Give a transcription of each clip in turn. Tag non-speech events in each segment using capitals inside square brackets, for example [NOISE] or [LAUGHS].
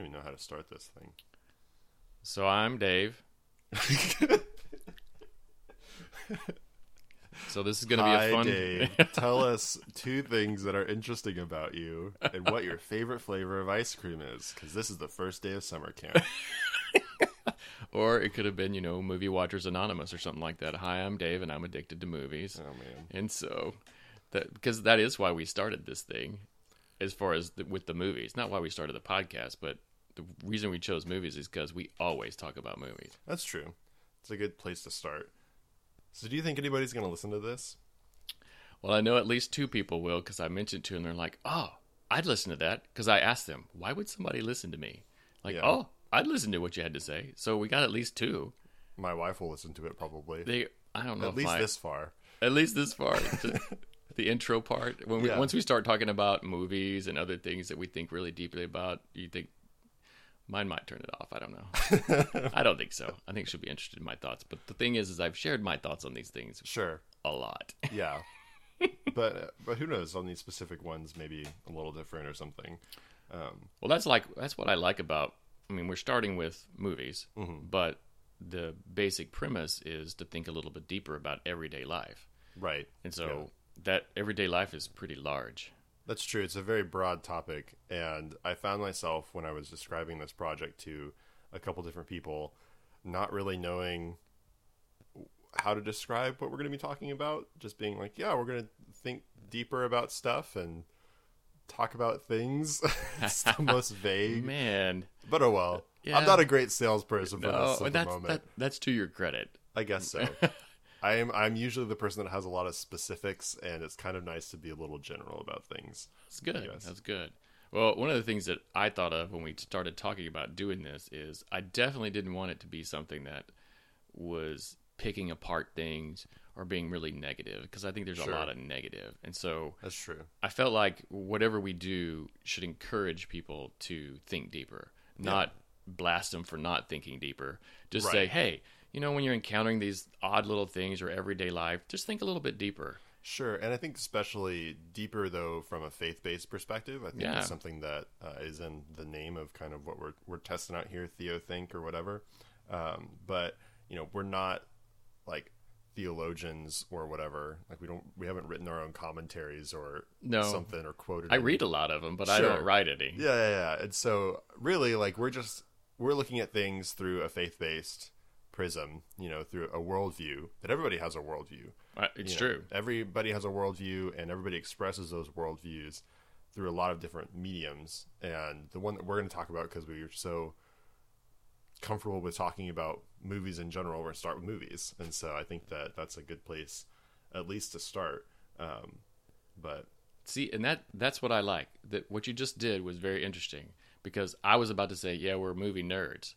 even know how to start this thing. So I'm Dave. [LAUGHS] so this is going to be Hi, a fun. Dave. [LAUGHS] Tell us two things that are interesting about you and what your favorite flavor of ice cream is, because this is the first day of summer camp. [LAUGHS] or it could have been, you know, Movie Watchers Anonymous or something like that. Hi, I'm Dave, and I'm addicted to movies. Oh man, And so, that because that is why we started this thing, as far as the, with the movies. Not why we started the podcast, but the reason we chose movies is because we always talk about movies. that's true. It's a good place to start. So, do you think anybody's going to listen to this? Well, I know at least two people will because I mentioned to them. They're like, "Oh, I'd listen to that." Because I asked them, "Why would somebody listen to me?" Like, Yeah. "Oh, I'd listen to what you had to say." So we got at least two. My wife will listen to it probably. They, I don't know, At least my- this far. at least this far. [LAUGHS] the- the intro part. When we Yeah. once we start talking about movies and other things that we think really deeply about, you think mine might turn it off. I don't know. [LAUGHS] I don't think so. I think she'll be interested in my thoughts. But the thing is, is I've shared my thoughts on these things Sure. a lot. [LAUGHS] Yeah. but but who knows? On these specific ones, maybe a little different or something. Um, Well, that's like that's what I like about. I mean, we're starting with movies, Mm-hmm. but the basic premise is to think a little bit deeper about everyday life, right. and so that everyday life is pretty large. That's true. It's a very broad topic, and I found myself when I was describing this project to a couple different people, not really knowing how to describe what we're going to be talking about. Just being like, yeah, we're going to think deeper about stuff and talk about things. [LAUGHS] it's the most [LAUGHS] vague, Man, but oh well. Yeah. I'm not a great salesperson for no, this at the moment. that, that's to your credit. I guess so. [LAUGHS] I am. I'm usually the person that has a lot of specifics, and it's kind of nice to be a little general about things. That's good. That's good. Well, one of the things that I thought of when we started talking about doing this is I definitely didn't want it to be something that was picking apart things or being really negative because I think there's Sure. a lot of negative. And so That's true. I felt like whatever we do should encourage people to think deeper, not blast them for not thinking deeper. Just say, hey, you know, when you're encountering these odd little things or everyday life, just think a little bit deeper. Sure, and I think especially deeper though from a faith-based perspective. I think Yeah. it's something that uh, is in the name of kind of what we're we're testing out here, Theo think or whatever. Um, but you know, we're not like theologians or whatever. Like we don't we haven't written our own commentaries or No. something or quoted. I any- read a lot of them, but I don't write any. Yeah, yeah, yeah. And so really like we're just we're looking at things through a faith-based prism, you know, through a worldview. That everybody has a worldview. Uh, It's You know, true. Everybody has a worldview, and everybody expresses those worldviews through a lot of different mediums. And the one that we're going to talk about, because we are so comfortable with talking about movies in general, we're going to start with movies. And so I think that that's a good place, at least to start. Um, but See, and that that's what I like. That what you just did was very interesting because I was about to say, yeah, we're movie nerds.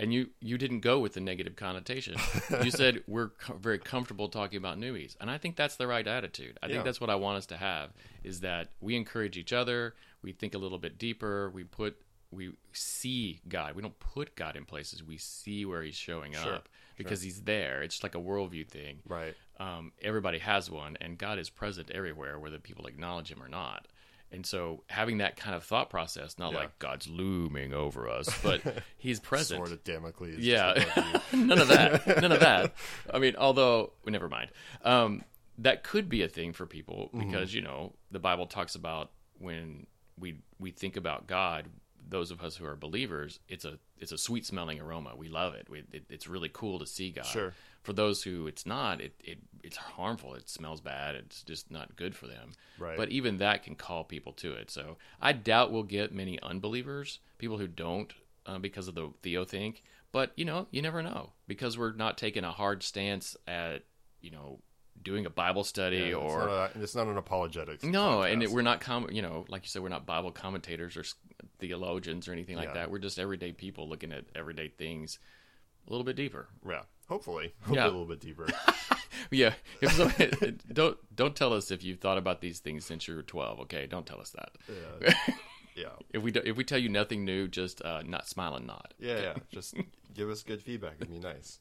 And you you didn't go with the negative connotation. you said [LAUGHS] we're co- very comfortable talking about movies. And I think that's the right attitude. I Yeah. think that's what I want us to have is that we encourage each other, we think a little bit deeper, we put we see God. We don't put God in places. We see where he's showing Sure, up because he's there. It's like a worldview thing right. um, everybody has one, and God is present everywhere, whether people acknowledge Him or not. And so, having that kind of thought process, not Yeah. like God's looming over us, but [LAUGHS] He's present. Sword of Damocles. yeah, [LAUGHS] none of that. None of that. [LAUGHS] I mean, although, well, never mind. Um, that could be a thing for people Mm-hmm. because you know the Bible talks about when we we think about God. Those of us who are believers, it's a it's a sweet smelling aroma. We love it. We, it. It's really cool to see God Sure. for those who it's not it, it it's harmful it smells bad it's just not good for them Right. but even that can call people to it so i doubt we'll get many unbelievers people who don't uh, because of the theo think but you know you never know because we're not taking a hard stance at you know doing a bible study Yeah, or it's not, a, it's not an apologetics. no, and it, we're not, com- you know, like you said, we're not Bible commentators or theologians or anything like Yeah. that. We're just everyday people looking at everyday things a little bit deeper. yeah. Hopefully, hopefully Yeah. a little bit deeper. [LAUGHS] Yeah, if so, [LAUGHS] don't don't tell us if you've thought about these things since you were twelve. Okay, don't tell us that. Yeah. [LAUGHS] yeah. If we do, if we tell you nothing new, just uh, not smile and nod. Yeah, yeah. Just give us good feedback. It'd be nice.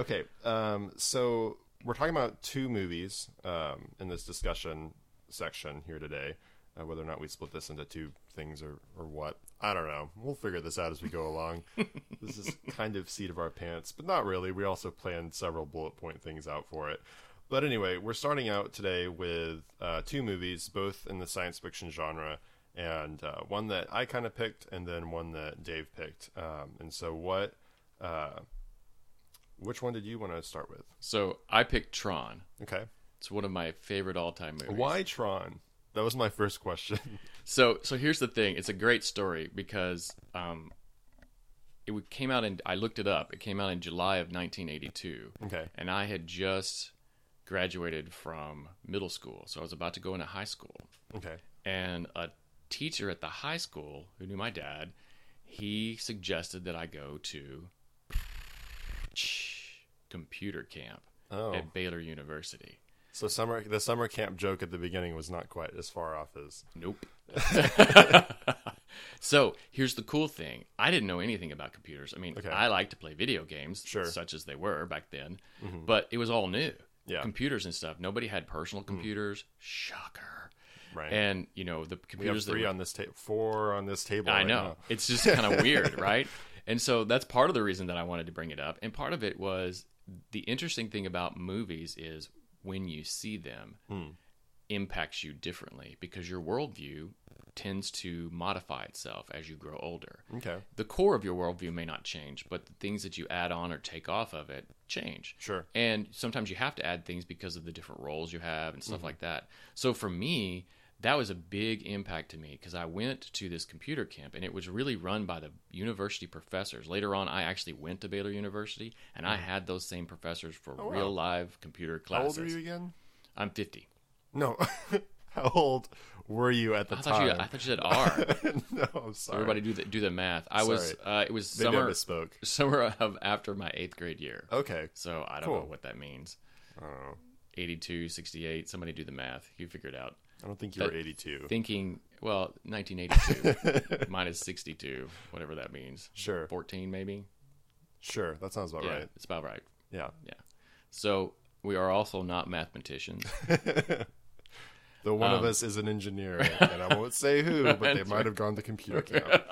Okay, um, so we're talking about two movies um, in this discussion section here today. Uh, whether or not we split this into two things or, or what, I don't know. We'll figure this out as we go along. [LAUGHS] this is kind of seat of our pants, but not really. We also planned several bullet point things out for it. But anyway, we're starting out today with uh, two movies, both in the science fiction genre, and uh, one that I kind of picked, and then one that Dave picked. Um, and so, what? Which one did you want to start with? So I picked Tron. Okay. It's one of my favorite all-time movies. Why Tron? That was my first question. [LAUGHS] So so here's the thing. It's a great story because um, it came out in. I looked it up. It came out in July of 1982, okay. and I had just graduated from middle school, so I was about to go into high school. Okay. And a teacher at the high school who knew my dad, he suggested that I go to computer camp Oh. at Baylor University. So summer the summer camp joke at the beginning was not quite as far off as Nope. [LAUGHS] so here's the cool thing. I didn't know anything about computers. I mean, Okay. I like to play video games, Sure. such as they were back then, mm-hmm. but it was all new. Yeah. Computers and stuff. Nobody had personal mm. computers. Shocker. right. And you know the we computers that three were- on this table, four on this table. I right know. now. It's just kind of weird, [LAUGHS] right? And so that's part of the reason that I wanted to bring it up. And part of it was the interesting thing about movies is when you see them Hmm. impacts you differently because your worldview tends to modify itself as you grow older. Okay. The core of your worldview may not change, but the things that you add on or take off of it change. Sure. And sometimes you have to add things because of the different roles you have and stuff Mm-hmm. like that. So for me, that was a big impact to me because I went to this computer camp and it was really run by the university professors. Later on, I actually went to Baylor University and I had those same professors for. Oh, wow. real live computer classes. How old are you again? I'm 50. No. [LAUGHS] How old were you at the I thought, you, time? I thought you said [LAUGHS] R. no, I'm sorry. Everybody do the do the math. I was uh, it was summer [LAUGHS] summer of after my eighth grade year. Okay. So I don't Cool. know what that means. I don't know. 82, 68. Somebody do the math. You figure it out. I don't think you were 82. Thinking, well, 1982 [LAUGHS] minus 62, whatever that means. Sure. 14 maybe. Sure. That sounds about Yeah, right. it's about right. Yeah. Yeah. So we are also not mathematicians. [LAUGHS] Though one of Um, us is an engineer, [LAUGHS] and I won't say who, but they might have gone to computer camp.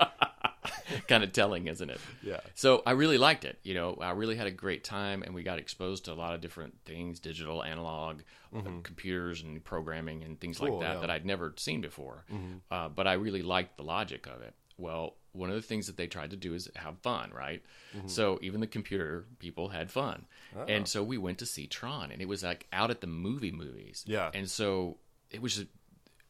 [LAUGHS] kind of telling, isn't it? Yeah. So I really liked it. You know, I really had a great time, and we got exposed to a lot of different things: digital, analog, uh, computers, and programming, and things Mm-hmm. Cool, like that yeah. Mm-hmm. that I'd never seen before. Uh, but I really liked the logic of it. Well, one of the things that they tried to do is have fun, right? Mm-hmm. So even the computer people had fun, Ah. and so we went to see Tron, and it was like out at the movie movies. Yeah. and so it was. just-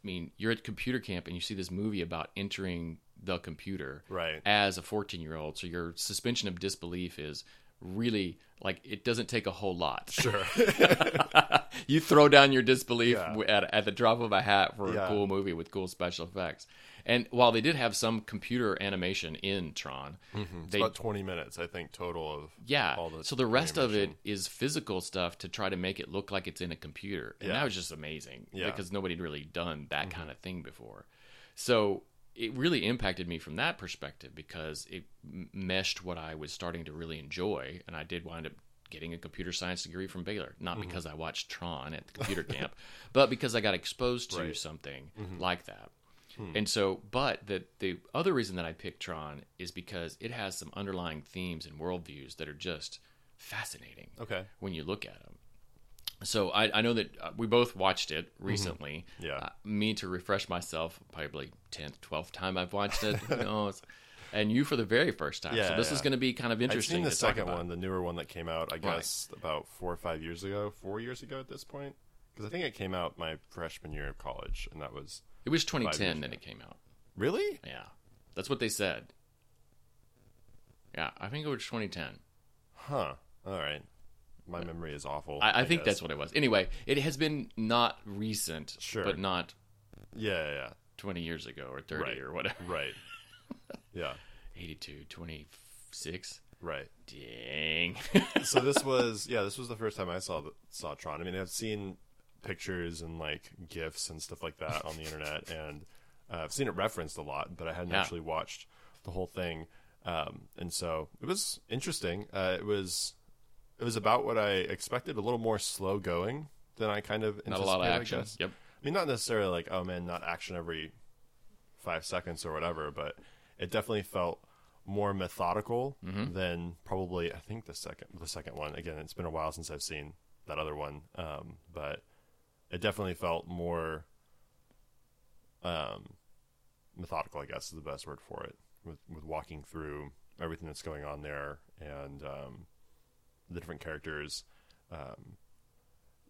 I mean, you're at computer camp and you see this movie about entering the computer, Right. as a 14 year old. So your suspension of disbelief is really like it doesn't take a whole lot. Sure. [LAUGHS] you throw down your disbelief Yeah. at, at the drop of a hat for Yeah. a cool movie with cool special effects. And while they did have some computer animation in Tron, It's they about 20 minutes, I think, total of yeah. all the so the rest of it is physical stuff to try to make it look like it's in a computer. And Yeah. that was just amazing Yeah. Mm-hmm. because nobody had really done that kind of thing before. So it really impacted me from that perspective because it meshed what I was starting to really enjoy. And I did wind up getting a computer science degree from Baylor, not Mm-hmm. because I watched Tron at the computer camp, [LAUGHS] but because I got exposed to Right. something Mm-hmm. like that. Hmm. And so, but the the other reason that I picked Tron is because it has some underlying themes and worldviews that are just fascinating Okay. when you look at them. So I, I know that uh, we both watched it recently. Mm-hmm. Yeah. Uh, me to refresh myself, probably tenth, twelfth time I've watched it. Who [LAUGHS] knows? And you for the very first time. so Yeah, this is going to be kind of interesting. I've seen the second one, the newer one that came out, I guess, about four or five years ago, four years ago at this point. Because I think it came out my freshman year of college, and that was It was years 2010 that it came out. really Yeah, that's what they said. Yeah, I think it was 2010. huh. All right, my memory is awful. I, I think guess. that's what it was. Anyway, it has been not recent, Sure. but not yeah, yeah, 20 years ago or 30 Right. or whatever. right. [LAUGHS] yeah, 82, 26. right. Dang. so this [LAUGHS] was yeah this was the first time i saw saw tron i mean i've seen pictures and like gifs and stuff like that on the [LAUGHS] internet and uh, i've seen it referenced a lot but i hadn't Yeah. actually watched the whole thing um, and so it was interesting uh, it was it was about what i expected a little more slow going than i kind of not a lot of anticipated, I action. Yep. I mean, not necessarily like, oh man, not action every five seconds or whatever, but it definitely felt more methodical Mm-hmm. than probably I think the second the second one. Again, it's been a while since I've seen that other one, um, but it definitely felt more um, methodical. I guess is the best word for it. With with walking through everything that's going on there and um, the different characters. Um,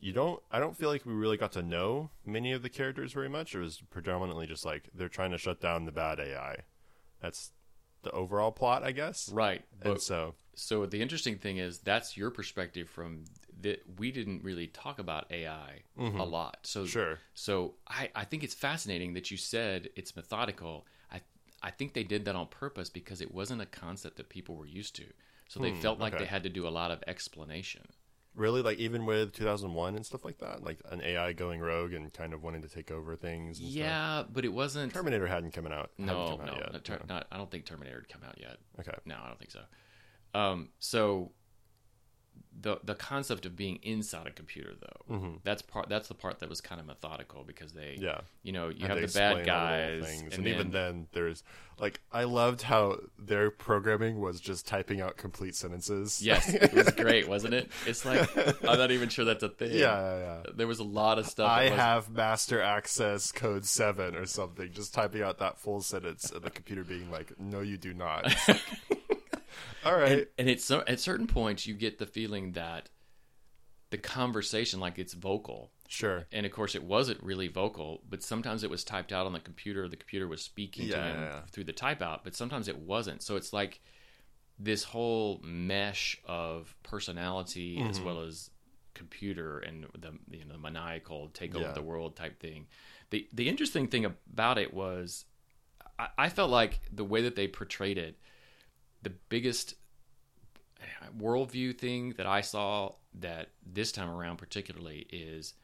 you don't. I don't feel like we really got to know many of the characters very much. It was predominantly just like they're trying to shut down the bad AI. That's the overall plot, I guess. Right. And But so, so the interesting thing is that's your perspective from that we didn't really talk about AI a lot. So Mm-hmm. Sure. So I, I think it's fascinating that you said it's methodical. I I think they did that on purpose because it wasn't a concept that people were used to. So they felt like okay. they had to do a lot of explanation. really, like even with 2001 and stuff like that, like an AI going rogue and kind of wanting to take over things. And stuff. Yeah, but it wasn't. Terminator hadn't come out. no, come no, out yet. not, ter- not, I don't think Terminator had come out yet. Okay. No, I don't think so. Um, so the the concept of being inside a computer, though, that's part. That's the part that was kind of methodical because they, Mm-hmm. Yeah. you know, you Had have the bad all the guys, and, and, even then- then, there's like I loved how their programming was just typing out complete sentences. yes, [LAUGHS] it was great, wasn't it? It's like I'm not even sure that's a thing. yeah, yeah, yeah. there was a lot of stuff. I have master access code seven or something. Just typing out that full sentence, and the computer being like, "No, you do not." [LAUGHS] All right. and, and it's at certain points you get the feeling that the conversation, like it's vocal, sure. and of course it wasn't really vocal but sometimes it was typed out on the computer the computer was speaking to him yeah, yeah. through the type out but sometimes it wasn't so it's like this whole mesh of personality Mm-hmm. as well as computer and the you know the maniacal take over Yeah. the world type thing the the interesting thing about it was I, I felt like the way that they portrayed it the biggest worldview thing that I saw that this time around particularly is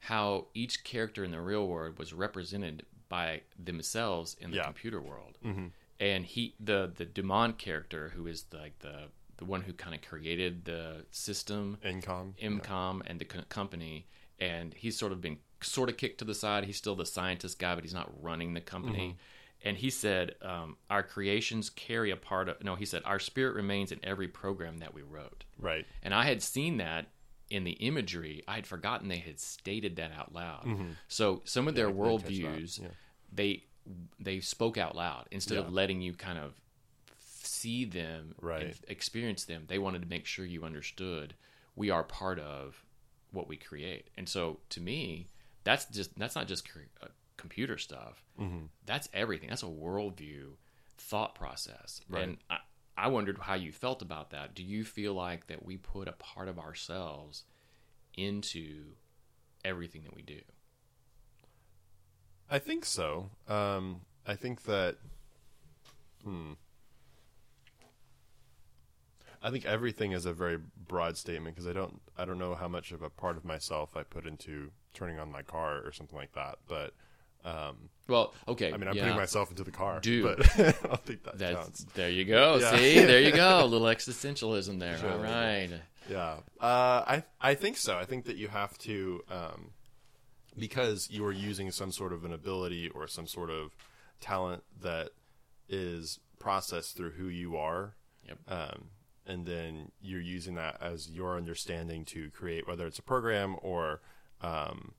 how each character in the real world was represented by themselves in the Yeah. computer world. Mm-hmm. And he, the the Dumont character, who is like the the one who kind of created the system, ENCOM. Imcom, and the company, and he's sort of been sort of kicked to the side. He's still the scientist guy, but he's not running the company. And he said, um, "Our creations carry a part of." No, he said, "Our spirit remains in every program that we wrote." Right. And I had seen that in the imagery. I had forgotten they had stated that out loud. So some of their Mm-hmm. Catch that, worldviews, yeah. they they spoke out loud instead Yeah. of letting you kind of see them Right. and experience them. They wanted to make sure you understood we are part of what we create. And so to me, that's just that's not just cre- uh, computer stuff. Mm-hmm. That's everything. That's a worldview thought process. Right. And I, I wondered how you felt about that. Do you feel like that we put a part of ourselves into everything that we do? I think so. Um, I think that. Hmm. I think everything is a very broad statement because I don't I don't know how much of a part of myself I put into turning on my car or something like that. But um, Well, okay. I mean, I'm yeah. putting myself into the car. Dude. but I don't think that That's counts. there you go. Yeah. See, there you go. [LAUGHS] A little existentialism there. Sure. All right. Yeah, uh, I I think so. I think that you have to um, because you are using some sort of an ability or some sort of talent that is processed through who you are, Yep. um, and then you're using that as your understanding to create whether it's a program or um,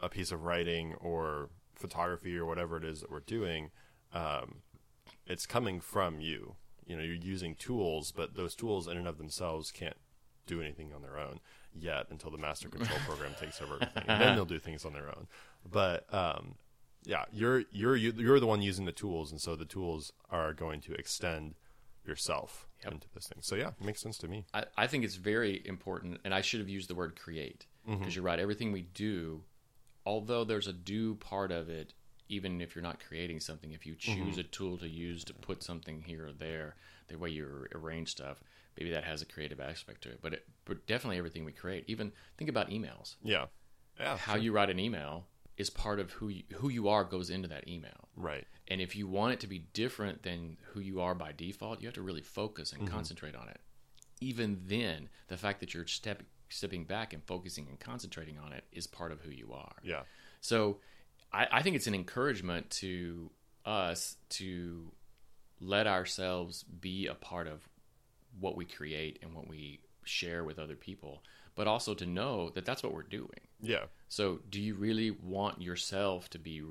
a piece of writing or photography or whatever it is that we're doing. Um, it's coming from you. You know, you're using tools, but those tools in and of themselves can't do anything on their own yet until the master control [LAUGHS] program takes over everything. And then they'll do things on their own. But um, yeah, you're you're you're the one using the tools, and so the tools are going to extend yourself Yep. into this thing. So yeah, it makes sense to me. I, I think it's very important, and I should have used the word create because Mm-hmm. you're right. Everything we do, although there's a do part of it, even if you're not creating something, if you Mm-hmm. choose a tool to use to put something here or there, the way you arrange stuff, maybe that has a creative aspect to it. But, it, but definitely everything we create. Even think about emails. Yeah, yeah, How you write an email is part of who you, who you are goes into that email. right. And if you want it to be different than who you are by default, you have to really focus Mm-hmm. and concentrate on it. Even then, the fact that you're step, stepping back and focusing and concentrating on it is part of who you are. Yeah, So I, I think it's an encouragement to us to let ourselves be a part of what we create and what we share with other people, but also to know that that's what we're doing. Yeah. So, do you really want yourself to be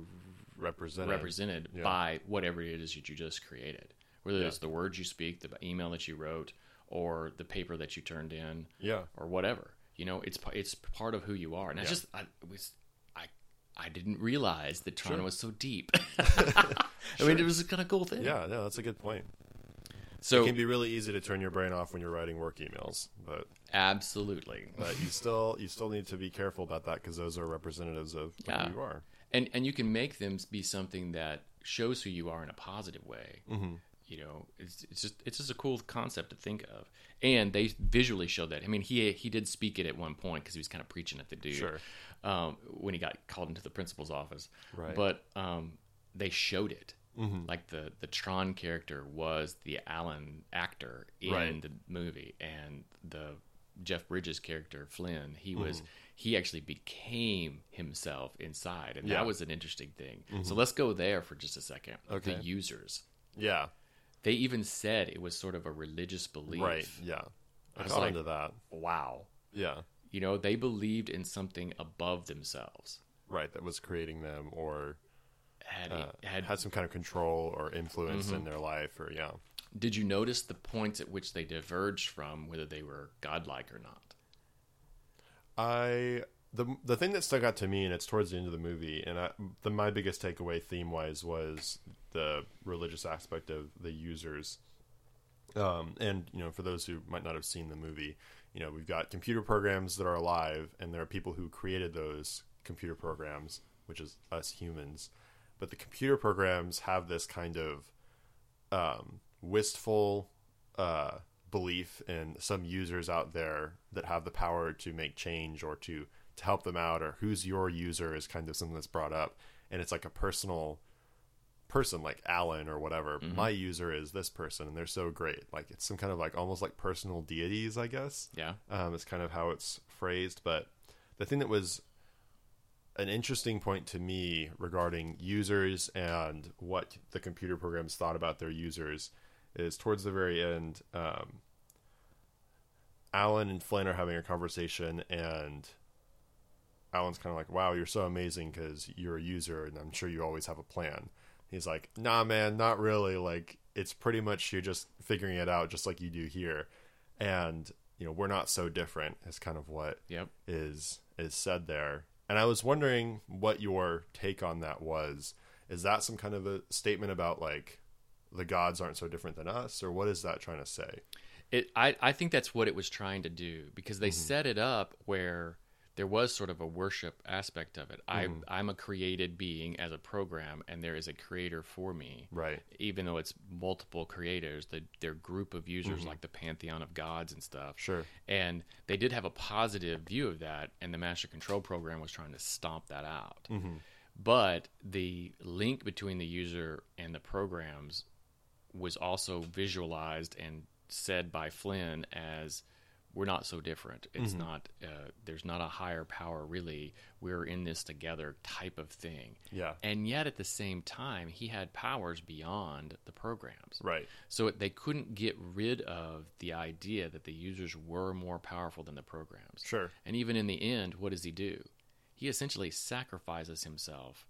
Represented. represented Yeah. by whatever it is that you just created? Whether Yeah. it's the words you speak, the email that you wrote, or the paper that you turned in, Yeah. or whatever. You know, it's it's part of who you are. And I just I was I I didn't realize that Tron Sure. was so deep. [LAUGHS] I mean, it was a kind of cool thing. Yeah, no, that's a good point. So it can be really easy to turn your brain off when you're writing work emails, but absolutely. but you still you still need to be careful about that because those are representatives of, of Yeah. who you are. and and you can make them be something that shows who you are in a positive way. Mm-hmm. You know, it's, it's just it's just a cool concept to think of, and they visually showed that. I mean, he he did speak it at one point because he was kind of preaching at the dude Sure. um, when he got called into the principal's office. Right. But um, they showed it. Mhm. Like the the Tron character was the Alan actor in Right. the movie, and the Jeff Bridges character Flynn, he was Mm-hmm. he actually became himself inside, and Yeah. that was an interesting thing. So let's go there for just a second. Okay. The users, Yeah. They even said it was sort of a religious belief. Right. Yeah. I, I was like- into that. Wow. Yeah. You know, they believed in something above themselves. Right. That was creating them or Had uh, had, had some kind of control or influence Mm-hmm. in their life or yeah. Did you notice the points at which they diverged from whether they were godlike or not? I the the thing that stuck out to me, and it's towards the end of the movie, and I, the my biggest takeaway theme wise was the religious aspect of the users. Um, and you know, for those who might not have seen the movie, you know, we've got computer programs that are alive, and there are people who created those computer programs, which is us humans. But the computer programs have this kind of um, wistful uh, belief in some users out there that have the power to make change or to to help them out or who's your user is kind of something that's brought up. And it's like a personal person like Alan or whatever. My user is this person and they're so great. Like it's some kind of like almost like personal deities I guess. Yeah. um, is kind of how it's phrased. But the thing that was an interesting point to me regarding users and what the computer programs thought about their users is towards the very end, um, Alan and Flynn are having a conversation, and Alan's kind of like, "Wow, you're so amazing because you're a user, and I'm sure you always have a plan." He's like, "Nah, man, not really. Like, it's pretty much you're just figuring it out, just like you do here." And you know, we're not so different. Is kind of what Yep. is is said there. And I was wondering what your take on that was. Is that some kind of a statement about like the gods aren't so different than us, or what is that trying to say? It, I, I think that's what it was trying to do because they Mm-hmm. set it up where there was sort of a worship aspect of it. Mm-hmm. I, I'm a created being as a program, and there is a creator for me. Right. Even though it's multiple creators, the, their group of users, like the pantheon of gods and stuff. Mm-hmm. Sure. And they did have a positive view of that, and the master control program was trying to stomp that out. Mm-hmm. But the link between the user and the programs was also visualized and said by Flynn as we're not so different. It's not uh, there's not a higher power really. We're in this together type of thing. Yeah. And yet at the same time, he had powers beyond the programs. Right. So they couldn't get rid of the idea that the users were more powerful than the programs. Sure. And even in the end, what does he do? He essentially sacrifices himself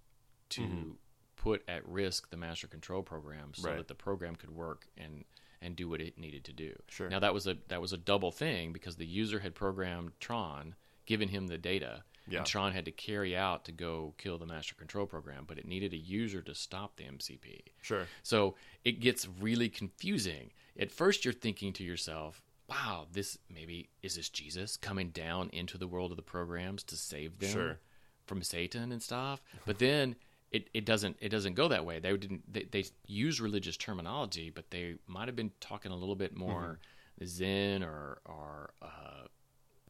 to put at risk the master control program so Right. that the program could work and and do what it needed to do. Sure. Now that was a that was a double thing because the user had programmed Tron, given him the data, Yeah. and Tron had to carry out to go kill the master control program, but it needed a user to stop the MCP. Sure. So it gets really confusing. At first, you're thinking to yourself, wow, this maybe is this Jesus coming down into the world of the programs to save them Sure. from Satan and stuff. But then it, it doesn't it doesn't go that way. They didn't they, they use religious terminology, but they might have been talking a little bit more Zen or or uh,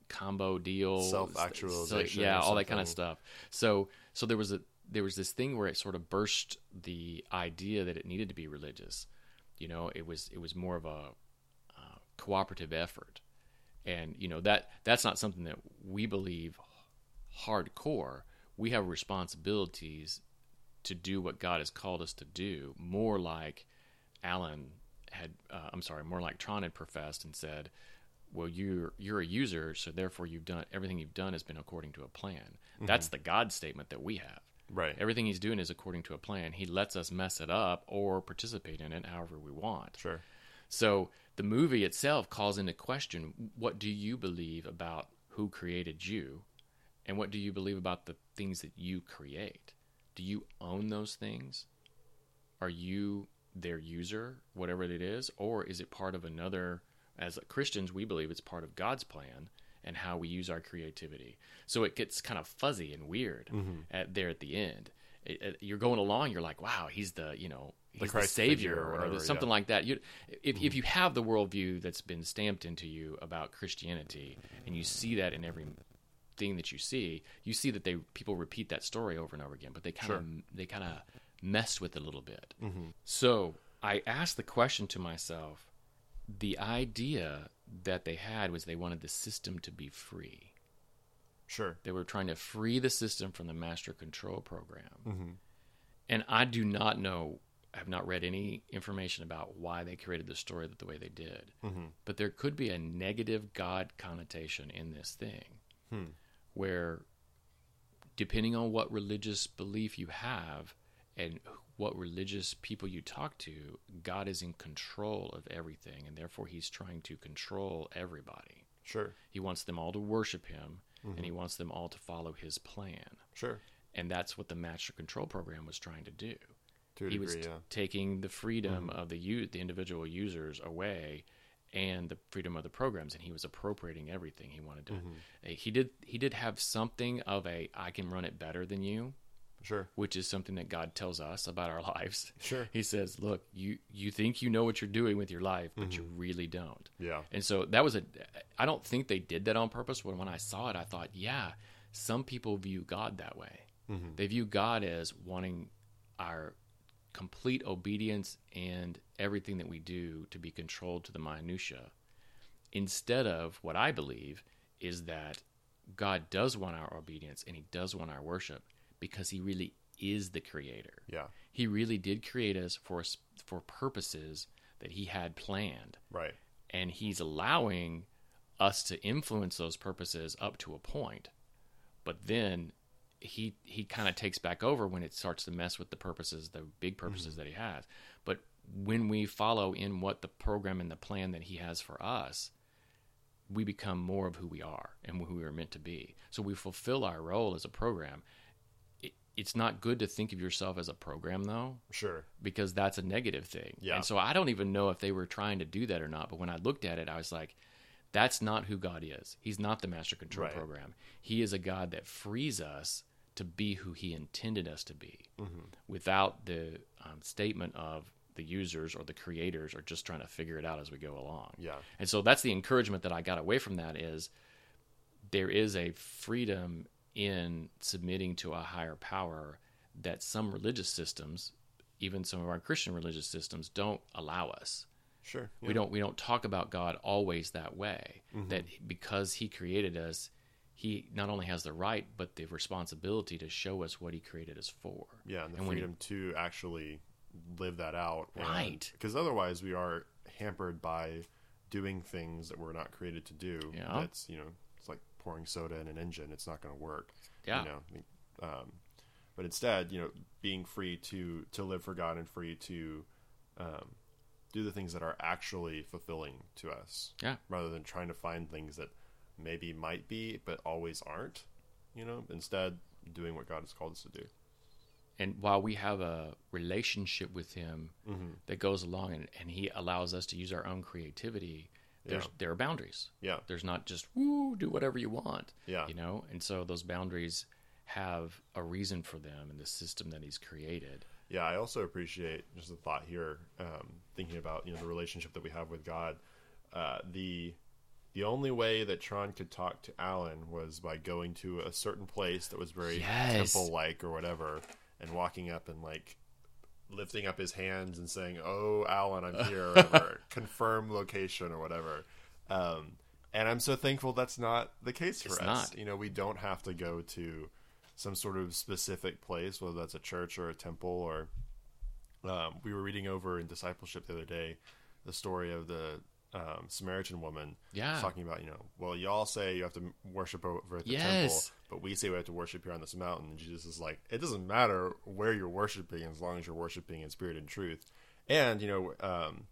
combo deal, Self-actualization yeah, all that kind of stuff. So so there was a there was this thing where it sort of burst the idea that it needed to be religious. You know, it was it was more of a uh, cooperative effort, and you know that that's not something that we believe hardcore. we have responsibilities to do what God has called us to do, more like Alan had, uh, I'm sorry, more like Tron had professed and said, well, you're you're a user, so therefore you've done everything you've done has been according to a plan. That's the God statement that we have. Right. Everything he's doing is according to a plan. He lets us mess it up or participate in it however we want. Sure. So the movie itself calls into question what do you believe about who created you and what do you believe about the things that you create? Do you own those things? Are you their user, whatever it is, or is it part of another as Christians we believe it's part of God's plan and how we use our creativity. So it gets kind of fuzzy and weird mm-hmm. at there at the end. It, it- you're going along, you're like, wow, he's the you know he's the, Christ savior or or, something yeah. like that. You, if if mm-hmm. you have the worldview that's been stamped into you about Christianity, and you see that in every thing that you see, you see that they people repeat that story over and over again, but they kind of they kind of mess with it a little bit. Mm-hmm. So I asked the question to myself: the idea that they had was they wanted the system to be free. Sure. They were trying to free the system from the master control program. Mm-hmm. And I do not know, I have not read any information about why they created the story the way they did. Mm-hmm. But there could be a negative God connotation in this thing hmm. Where, depending on what religious belief you have and what religious people you talk to, God is in control of everything. And therefore, He's trying to control everybody. Sure. He wants them all to worship him, and he mm-hmm. wants them all to follow his plan. Sure. And that's what the master control program was trying to do. To he degree, was t- yeah. taking the freedom mm-hmm. of the u- the individual users away and the freedom of the programs and he was appropriating everything he wanted to Mm-hmm. He did he did have something of a I can run it better than you Sure. which is something that God tells us about our [LAUGHS] lives. Sure. He says, "Look, you you think you know what you're doing with your life, but you Mm-hmm. really don't." Yeah. And so that was a I don't think they did that on purpose, but when I saw it, I thought, yeah, some people view God that way. Mm-hmm. They view God as wanting our complete obedience and everything that we do to be controlled to the minutia instead of what I believe is that God does want our obedience and he does want our worship because he really is the creator. Yeah. He really did create us for for purposes that he had planned Right. and he's allowing us to influence those purposes up to a point but then he he kind of takes back over when it starts to mess with the purposes the big purposes mm-hmm. that he has but when we follow in what the program and the plan that he has for us we become more of who we are and who we are meant to be so we fulfill our role as a program it, it's not good to think of yourself as a program though Sure. because that's a negative thing. Yeah. And so I don't even know if they were trying to do that or not. But when I looked at it, I was like, that's not who God is. He's not the master control Right. program. He is a God that frees us to be who He intended us to be Mm-hmm. without the um, statement of the users or the creators are just trying to figure it out as we go along. Yeah. And so that's the encouragement that I got away from that is there is a freedom in submitting to a higher power that some religious systems, even some of our Christian religious systems, don't allow us. Sure. We don't we don't talk about God always that way. Mm-hmm. That because He created us, He not only has the right but the responsibility to show us what He created us for. Yeah, and the And freedom to actually live that out. Right. Because otherwise, we are hampered by doing things that we're not created to do. Yeah. That's you know, it's like pouring soda in an engine. It's not going to work. Yeah. You know, um, but instead, you know, being free to to live for God and free to um, do the things that are actually fulfilling to us. Yeah. Rather than trying to find things that maybe might be but always aren't. You know, instead doing what God has called us to do. and while we have a relationship with him Mm-hmm. that goes along and, and he allows us to use our own creativity there's Yeah. there are boundaries Yeah. there's not just woo do whatever you want Yeah. you know and so those boundaries have a reason for them in the system that he's created Yeah, I also appreciate just the thought here, um, thinking about you know the relationship that we have with God. Uh, the the only way that Tron could talk to Alan was by going to a certain place that was very Yes. temple like or whatever, and walking up and like lifting up his hands and saying, "Oh, Alan, I'm here," or whatever, [LAUGHS] confirm location or whatever. Um, and I'm so thankful that's not the case for It's us. not. You know, we don't have to go to some sort of specific place, whether that's a church or a temple or um, we were reading over in discipleship the other day the story of the um, Samaritan woman Yeah. talking about, you know, well, y'all say you have to worship over at the temple, but we say we have to worship here on this mountain. And Jesus is like, it doesn't matter where you're worshiping as long as you're worshiping in spirit and truth. And, you know, um,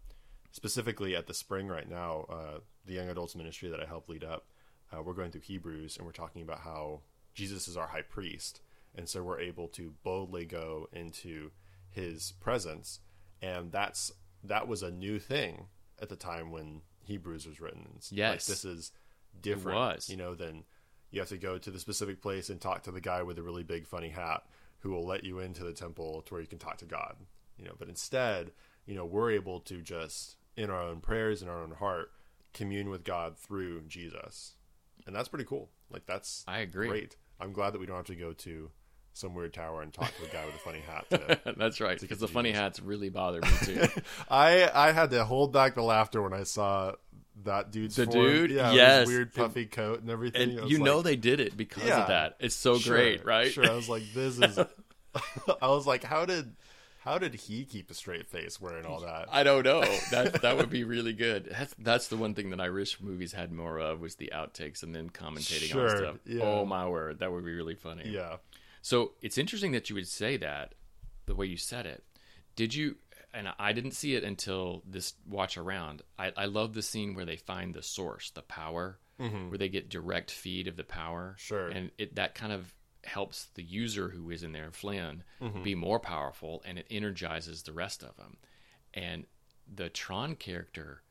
specifically at the spring right now, uh, the young adults ministry that I help lead up, uh, we're going through Hebrews and we're talking about how Jesus is our high priest. And so we're able to boldly go into his presence. And that's that was a new thing at the time when Hebrews was written. It's like, Yes. this is different, you know, than you have to go to the specific place and talk to the guy with the really big funny hat who will let you into the temple to where you can talk to God. You know, but instead, you know, we're able to just in our own prayers in our own heart commune with God through Jesus. And that's pretty cool. Like that's I agree. great. I'm glad that we don't have to go to some weird tower and talk to a guy with a funny hat to [LAUGHS] That's right. Because the funny hats really bother me too. [LAUGHS] I I had to hold back the laughter when I saw that dude's The form. dude? yeah, Yes. weird puffy coat and everything. And you know they did it because Yeah. of that. It's so sure, great, right? Sure. I was like, this is. [LAUGHS] I was like, how did how did he keep a straight face wearing all that? I don't know. That that would be really good. That's that's the one thing that I wish movies had more of was the outtakes and then commentating Sure, on stuff. yeah. Oh my word, that would be really funny. yeah. So it's interesting that you would say that the way you said it. Did you? And I didn't see it until this watch around. I, I love the scene where they find the source, the power, where they get direct feed of the power. Mm-hmm. Sure. And it that kind of helps the user who is in there, Flynn, Mm-hmm. be more powerful, and it energizes the rest of them. And the Tron character,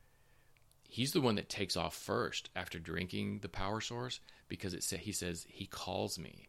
he's the one that takes off first after drinking the power source because it sa- he says he calls me.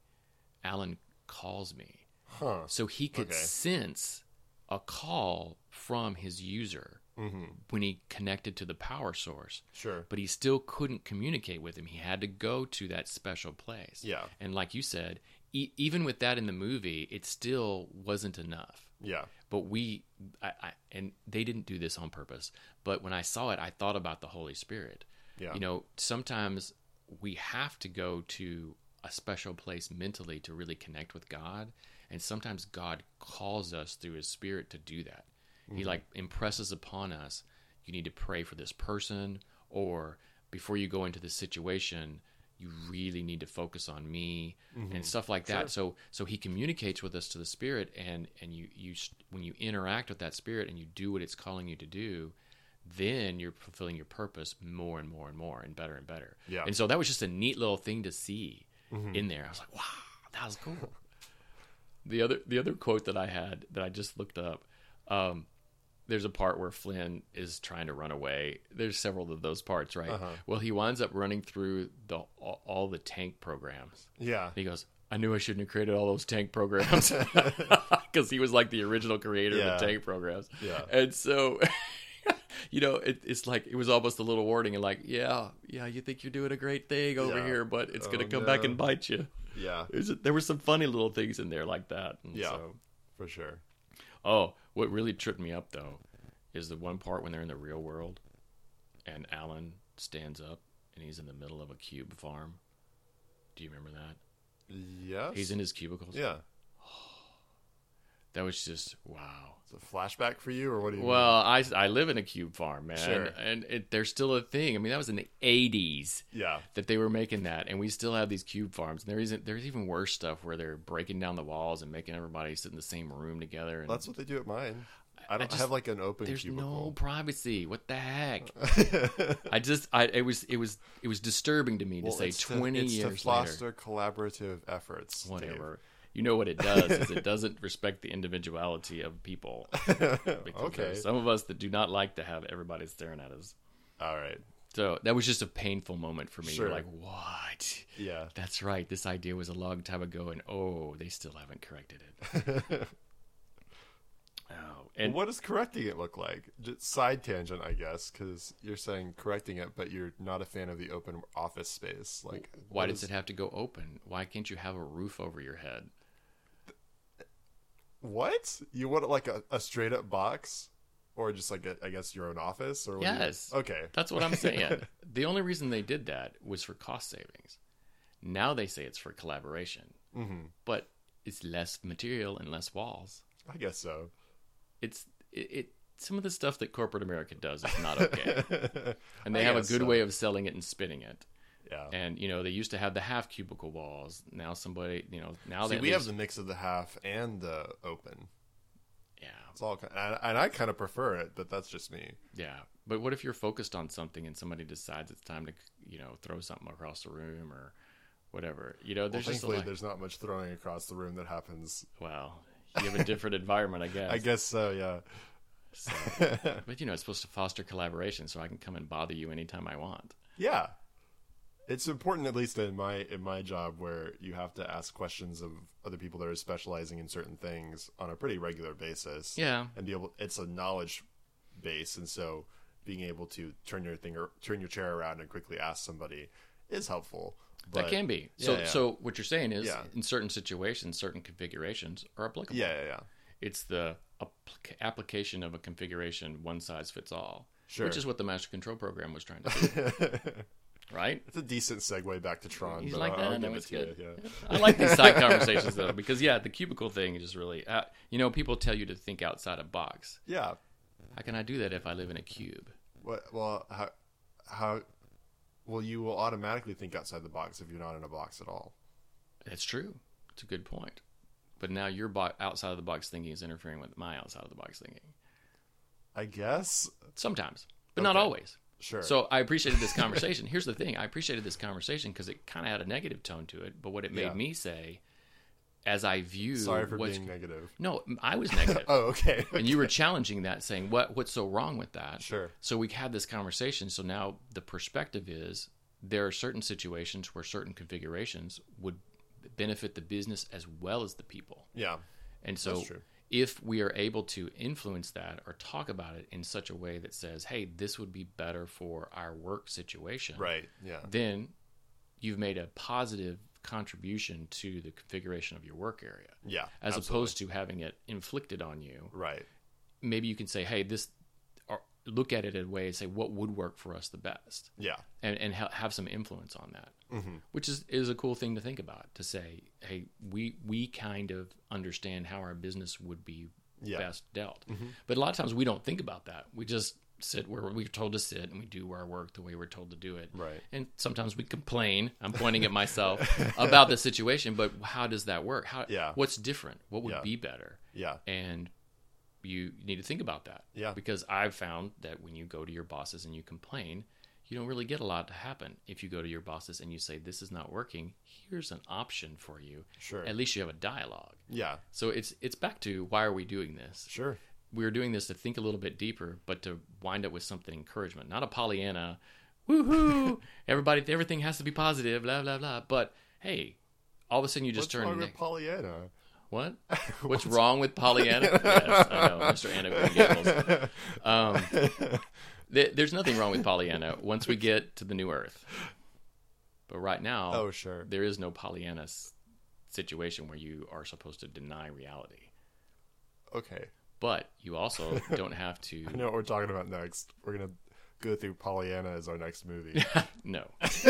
Alan calls me. Huh. So he could Okay. sense a call from his user Mm-hmm. when he connected to the power source. Sure. But he still couldn't communicate with him. He had to go to that special place. Yeah. And like you said, e- even with that in the movie, it still wasn't enough. Yeah. But we, I, I, and they didn't do this on purpose. But when I saw it, I thought about the Holy Spirit. Yeah. You know, sometimes we have to go to a special place mentally to really connect with God. And sometimes God calls us through his spirit to do that. He mm-hmm. like impresses upon us, you need to pray for this person, or before you go into this situation, you really need to focus on me mm-hmm. and stuff like that. So so he communicates with us to the spirit and and you you when you interact with that spirit and you do what it's calling you to do, then you're fulfilling your purpose more and more and more and better and better. Yeah. And so that was just a neat little thing to see in there. I was like, wow, that was cool. the other the other quote that I had that I just looked up, um, there's a part where Flynn is trying to run away. There's several of those parts, right? Uh-huh. Well, he winds up running through the all, all the tank programs. Yeah. And he goes, I knew I shouldn't have created all those tank programs [LAUGHS] [LAUGHS] because he was like the original creator Yeah. of the tank programs. Yeah. And so, [LAUGHS] you know, it, it's like it was almost a little warning and like, yeah, yeah, you think you're doing a great thing over Yeah. here, but it's Oh, gonna come back and bite you. Yeah. There's there were some funny little things in there like that. And Yeah. so- For sure. oh, what really tripped me up though is the one part when they're in the real world, and Alan stands up and he's in the middle of a cube farm. Do you remember that? Yes. He's in his cubicles. Yeah. That was just wow. It's a flashback for you, or what do you? Well, I, I live in a cube farm, man, Sure. and it, there's still a thing. I mean, that was in the '80s? Yeah. that they were making that, and we still have these cube farms. And there isn't there's even worse stuff where they're breaking down the walls and making everybody sit in the same room together. And That's what they do at mine. I don't just- have like an open there's no privacy. What the heck? [LAUGHS] I just I it was it was it was disturbing to me Well, to say 20 to, it's years to later. foster collaborative efforts. Dave. You know what it does is it [LAUGHS] doesn't respect the individuality of people. [LAUGHS] Because Okay. some of us that do not like to have everybody staring at us. All right. So that was just a painful moment for me. Sure. You're like, what? Yeah. That's right. This idea was a long time ago, and oh, they still haven't corrected it. [LAUGHS] oh, and what does correcting it look like? Just side tangent, I guess, because you're saying correcting it, but you're not a fan of the open office space. Like, why does is- it have to go open? Why can't you have a roof over your head? What you want like a, a straight up box, or just like a, I guess your own office, or what do you- Yes. okay, That's what I'm saying. [LAUGHS] the only reason they did that was for cost savings. Now they say it's for collaboration. hmm but it's less material and less walls. I guess so. It's it, it some of the stuff that corporate America does is not [LAUGHS] okay, and they have a good so. way of selling it and spinning it. Yeah. And you know they used to have the half cubicle walls. Now somebody, you know, now See, they we have the mix of the half and the open. yeah, It's all, ki- and, and I kind of prefer it, but that's just me. yeah. But what if you're focused on something and somebody decides it's time to, you know, throw something across the room or whatever? You know, Well, there's just thankfully, there's not much throwing across the room that happens. Well, you have a different [LAUGHS] environment, I guess. I guess so. Yeah. So, [LAUGHS] but you know, it's supposed to foster collaboration, so I can come and bother you anytime I want. Yeah. It's important, at least in my in my job, where you have to ask questions of other people that are specializing in certain things on a pretty regular basis. Yeah, and be able. It's a knowledge base, and so being able to turn your thing or turn your chair around and quickly ask somebody is helpful. But, that can be. So, Yeah, yeah. so what you're saying is, Yeah. in certain situations, certain configurations are applicable. Yeah, yeah, yeah. It's the applic- application of a configuration, one size fits all, Sure. which is what the master control program was trying to do, [LAUGHS] right? it's a decent segue back to Tron. But like I'll, that. I'll No, give it it's to you. Yeah. [LAUGHS] I like these side [LAUGHS] conversations though, because yeah, the cubicle thing is just really, uh, you know, people tell you to think outside a box. Yeah. How can I do that if I live in a cube? What? Well, how? How? Well, you will automatically think outside the box if you're not in a box at all. That's true. It's a good point. But now your bo- outside of the box thinking is interfering with my outside of the box thinking. I guess. Sometimes, but not always. Sure. So I appreciated this conversation. Here's the thing: I appreciated this conversation because it kind of had a negative tone to it. But what it made Yeah. me say, as I view, sorry for being negative. no, I was [LAUGHS] negative, Oh, okay. and you were challenging that, saying what what's so wrong with that? Sure. So we had this conversation. So now the perspective is there are certain situations where certain configurations would benefit the business as well as the people. Yeah. And so, That's true. If we are able to influence that or talk about it in such a way that says, hey, this would be better for our work situation, Right. Yeah. then you've made a positive contribution to the configuration of your work area. Yeah. As absolutely. opposed to having it inflicted on you, Right. maybe you can say, hey, this, or look at it in a way and say, what would work for us the best? Yeah. and, and ha- have some influence on that, hmm which is, is a cool thing to think about. To say, hey, we we kind of understand how our business would be Yeah. best dealt, but a lot of times we don't think about that. We just sit where we're told to sit, and we do our work the way we're told to do it. Right. And sometimes we complain. I'm pointing at myself [LAUGHS] about the situation, but how does that work? How? Yeah. What's different? What would Yeah. be better? Yeah. and you need to think about that. Yeah. Because I've found that when you go to your bosses and you complain, you don't really get a lot to happen. If you go to your bosses and you say this is not working, here's an option for you. Sure. At least you have a dialogue. Yeah. So it's it's back to why are we doing this? Sure. We're doing this to think a little bit deeper, but to wind up with something encouragement, not a Pollyanna, woohoo! [LAUGHS] Everybody, everything has to be positive, blah blah blah. But hey, all of a sudden you just What's wrong turn with Pollyanna? what? [LAUGHS] What's wrong with Pollyanna? [LAUGHS] yes, I know, Mr. Anna Um, there's nothing wrong with Pollyanna once we get to the new Earth. But right now, Oh, sure. there is no Pollyanna situation where you are supposed to deny reality. Okay. But you also [LAUGHS] don't have to. I know what we're talking about next. We're gonna go through Pollyanna as our next movie. [LAUGHS] No, [LAUGHS]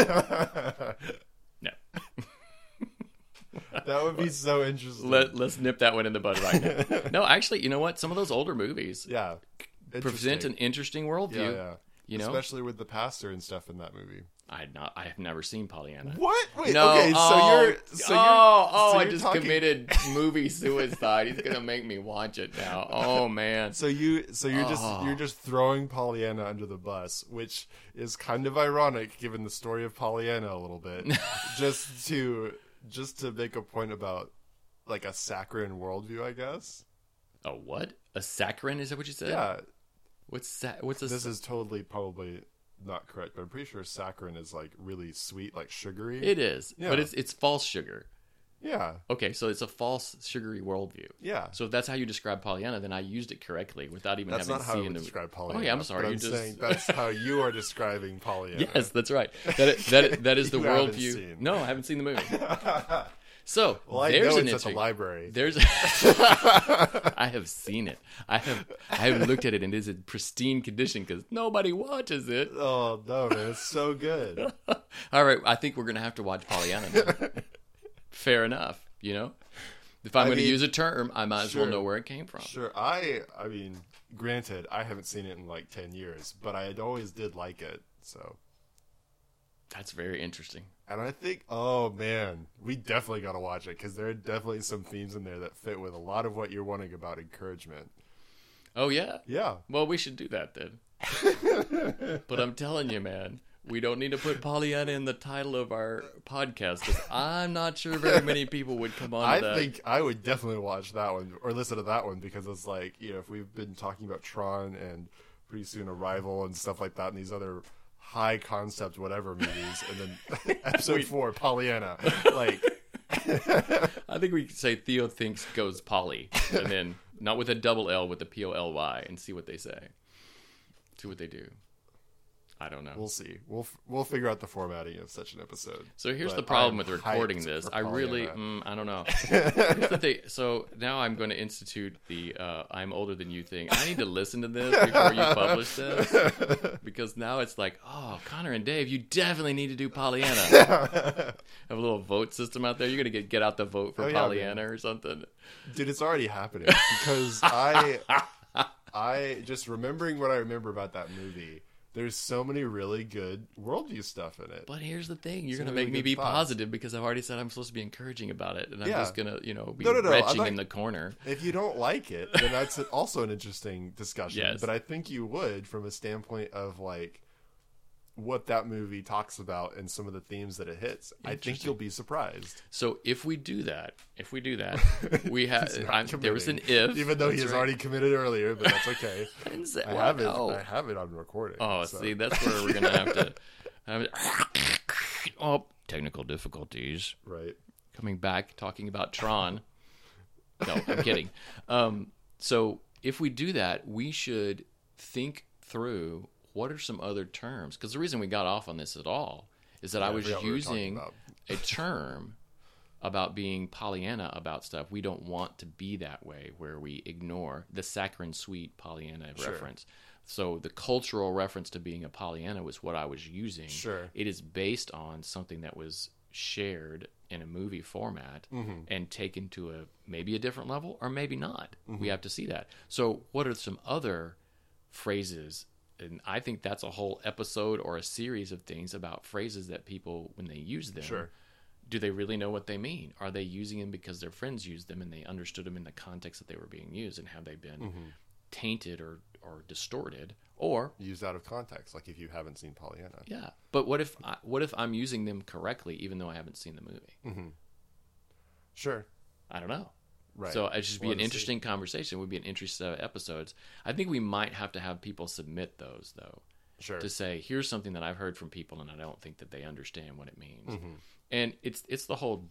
no. that would be so interesting. Let, let's nip that one in the bud right now. No, actually, you know what? Some of those older movies yeah. Present an Interesting. worldview. Yeah, yeah. You know, Especially with the pastor and stuff in that movie. I not I have never seen Pollyanna. What? Wait. No, okay. oh, so you're. Oh, so oh, oh! so I just talking- committed [LAUGHS] movie suicide. He's gonna make me watch it now. Oh man! So you. So you're just. Oh. You're just throwing Pollyanna under the bus, which is kind of ironic given the story of Pollyanna a little bit. [LAUGHS] just to. Just to make a point about, like a saccharine worldview, I guess. A what? A saccharin? Is that what you said? Yeah. What's sa- What's a This is totally probably not correct, but I'm pretty sure saccharin is like really sweet, like sugary. It is, Yeah. but it's it's false sugar. yeah. Okay, so it's a false sugary worldview. Yeah. So if that's how you describe Pollyanna, then I used it correctly without even That's having not how seen the. describe Pollyanna. Oh yeah, I'm sorry. I'm just saying [LAUGHS] that's how you are describing Pollyanna. yes, that's right. That that that is the [LAUGHS] worldview. No, I haven't seen the movie. [LAUGHS] So Well, I there's know an it's at the library. There's, [LAUGHS] [LAUGHS] I have seen it. I have, I have looked at it, and it is in pristine condition because nobody watches it. Oh no, man, it's so good. [LAUGHS] All right, I think we're gonna have to watch Pollyanna. Now. Fair enough. You know, if I'm I going to use a term, I might as well know where it came from. Sure, I I mean, granted, I haven't seen it in like ten years, but I always did like it. So, That's very interesting. and I think, oh man, we definitely got to watch it because there are definitely some themes in there that fit with a lot of what you're wanting about encouragement. Oh yeah. Yeah, Well, we should do that then. [LAUGHS] but I'm telling you, man, we don't need to put Pollyanna in the title of our podcast because I'm not sure very many people would come on. I that. think I would definitely watch that one or listen to that one because it's like you know if we've been talking about Tron and pretty soon Arrival and stuff like that and these other high concept whatever movies and then [LAUGHS] episode four Pollyanna [LAUGHS] like I think we could say Theo thinks goes Polly, and then not with a double L, with a P O L Y, and see what they say. See what they do. I don't know. we'll see we'll we'll figure out the formatting of such an episode. So here's But the problem I'm with recording this. I really, mm, I don't know. [LAUGHS] Here's the thing. So now I'm going to institute the uh, "I'm older than you" thing. I need to listen to this before you publish this [LAUGHS] because now it's like, oh, Connor and Dave, you definitely need to do Pollyanna. [LAUGHS] Have a little vote system out there. You're going to get get out the vote for Oh, yeah. Pollyanna or something. Dude, it's already happening because I, I just remembering what I remember about that movie. There's so many really good worldview stuff in it. But here's the thing: you're Some going to make me be thoughts. positive because I've already said I'm supposed to be encouraging about it, and I'm Yeah. just going to, you know, be No, no, no, retching not- in the corner. If you don't like it, then that's also an interesting discussion. [LAUGHS] Yes. But I think you would from a standpoint of like what that movie talks about and some of the themes that it hits. I think you'll be surprised. So if we do that, if we do that, [LAUGHS] we have. I'm, there was an if, even though he has right. already committed earlier, but that's okay. [LAUGHS] I didn't say- I well, have it. I have it on recording. Oh, so. see, that's where we're gonna have to. Have it. [LAUGHS] Oh, technical difficulties. right. Coming back, talking about Tron. No, I'm kidding. Um, so if we do that, we should think through what are some other terms. Because the reason we got off on this at all is that I Yeah, I was we using a term about being Pollyanna about stuff. We don't want to be that way, where we ignore the saccharine sweet Pollyanna Sure. reference. So the cultural reference to being a Pollyanna was what I was using. Sure. It is based on something that was shared in a movie format Mm-hmm. and taken to a maybe a different level or maybe not. Mm-hmm. We have to see that. So what are some other phrases and I think that's a whole episode or a series of things about phrases that people when they use them Sure. do they really know what they mean? Are they using them because their friends used them and they understood them in the context that they were being used and have they been Mm-hmm. tainted or or distorted or Used out of context, like if you haven't seen Pollyanna. yeah. But what if I, what if I'm using them correctly even though I haven't seen the movie? Sure. I don't know. Right. So it should be We'll an to see. interesting conversation. It would be an interesting set of episodes. I think we might have to have people submit those though Sure. to say here's something that I've heard from people and I don't think that they understand what it means. Mm-hmm. And it's it's the whole.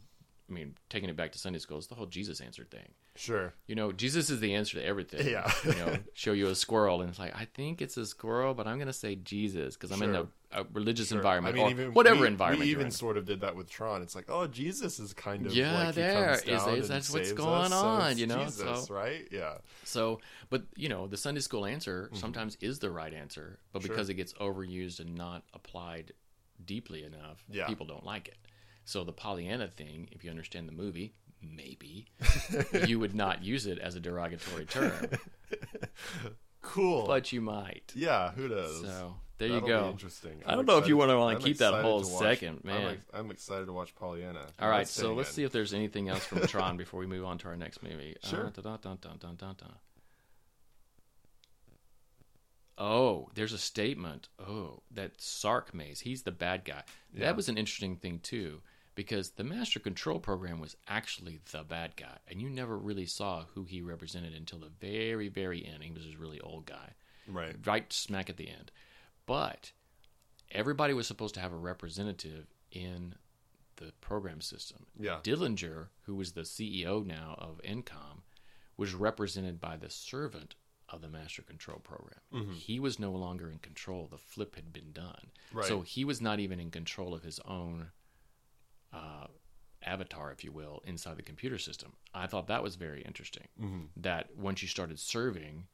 I mean, taking it back to Sunday school, it's the whole Jesus answer thing. Sure. You know, Jesus is the answer to everything. Yeah. you know, [LAUGHS] show you a squirrel, and it's like I think it's a squirrel, but I'm going to say Jesus because I'm in Sure. A, religious Sure. environment I mean, or even whatever we, environment. We even in. sort of did that with Tron. It's like, oh, Jesus is kind of Yeah, like he comes is- is- that's what's going us, on, it's you know, Jesus, so- right? Yeah. So, but you know, the Sunday school answer sometimes is the right answer, but Mm-hmm. Sure. because it gets overused and not applied deeply enough, Yeah. people don't like it. So the Pollyanna thing, if you understand the movie, maybe [LAUGHS] you would not use it as a derogatory term, [LAUGHS] Cool. but you might. yeah, who knows? So there That'll you be go. interesting. I I'm don't know if you wanna wanna keep that excited whole to watch- second, I'm, man. ex- I'm excited to watch Pollyanna. All right, so let's see if there's anything else from [LAUGHS] Tron before we move on to our next movie. Sure. Uh, dun, dun, dun, dun, dun, dun. Oh, there's a statement. Oh, that Sark Maze, he's the bad guy. Yeah. That was an interesting thing too, because the Master Control Program was actually the bad guy, and you never really saw who he represented until the very, very end. He was this really old guy Right. right smack at the end. But everybody was supposed to have a representative in the program system. Yeah. Dillinger, who was the CEO now of ENCOM, was represented by the servant of the master control program. Mm-hmm. He was no longer in control. The flip had been done. Right. So he was not even in control of his own uh, avatar, if you will, inside the computer system. I thought that was very interesting. Mm-hmm. That once you started serving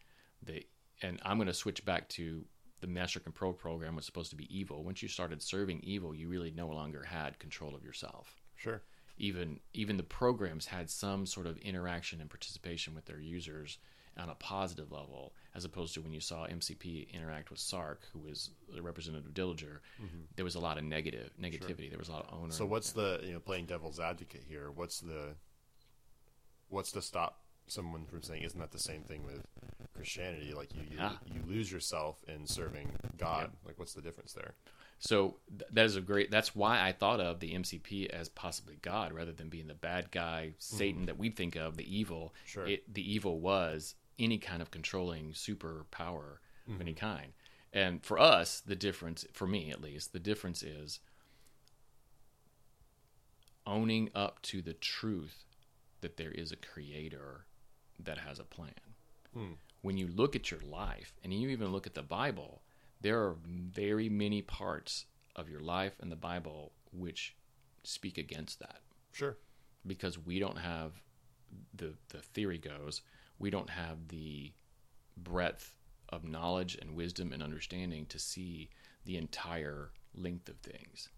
the, and I'm going to switch back to the master control program was supposed to be evil. Once you started serving evil, you really no longer had control of yourself. Sure. even even the programs had some sort of interaction and participation with their users on a positive level, as opposed to when you saw MCP interact with Sark, who was the representative of Dillinger, mm-hmm. there was a lot of negative negativity. There was a lot of owner. So what's the you know playing devil's advocate here? What's the what's to stop someone from saying isn't that the same thing with Christianity? Like you you, Ah. you lose yourself in serving God. Like what's the difference there? So th- that is a great. That's why I thought of the MCP as possibly God rather than being the bad guy Satan that we think of, the evil. Sure. It, the evil was any kind of controlling superpower of any kind. And for us, the difference, for me at least, the difference is owning up to the truth that there is a creator that has a plan. Hmm. When you look at your life and you even look at the Bible, there are very many parts of your life and the Bible which speak against that. Sure. because we don't have the the theory goes we don't have the breadth of knowledge and wisdom and understanding to see the entire length of things.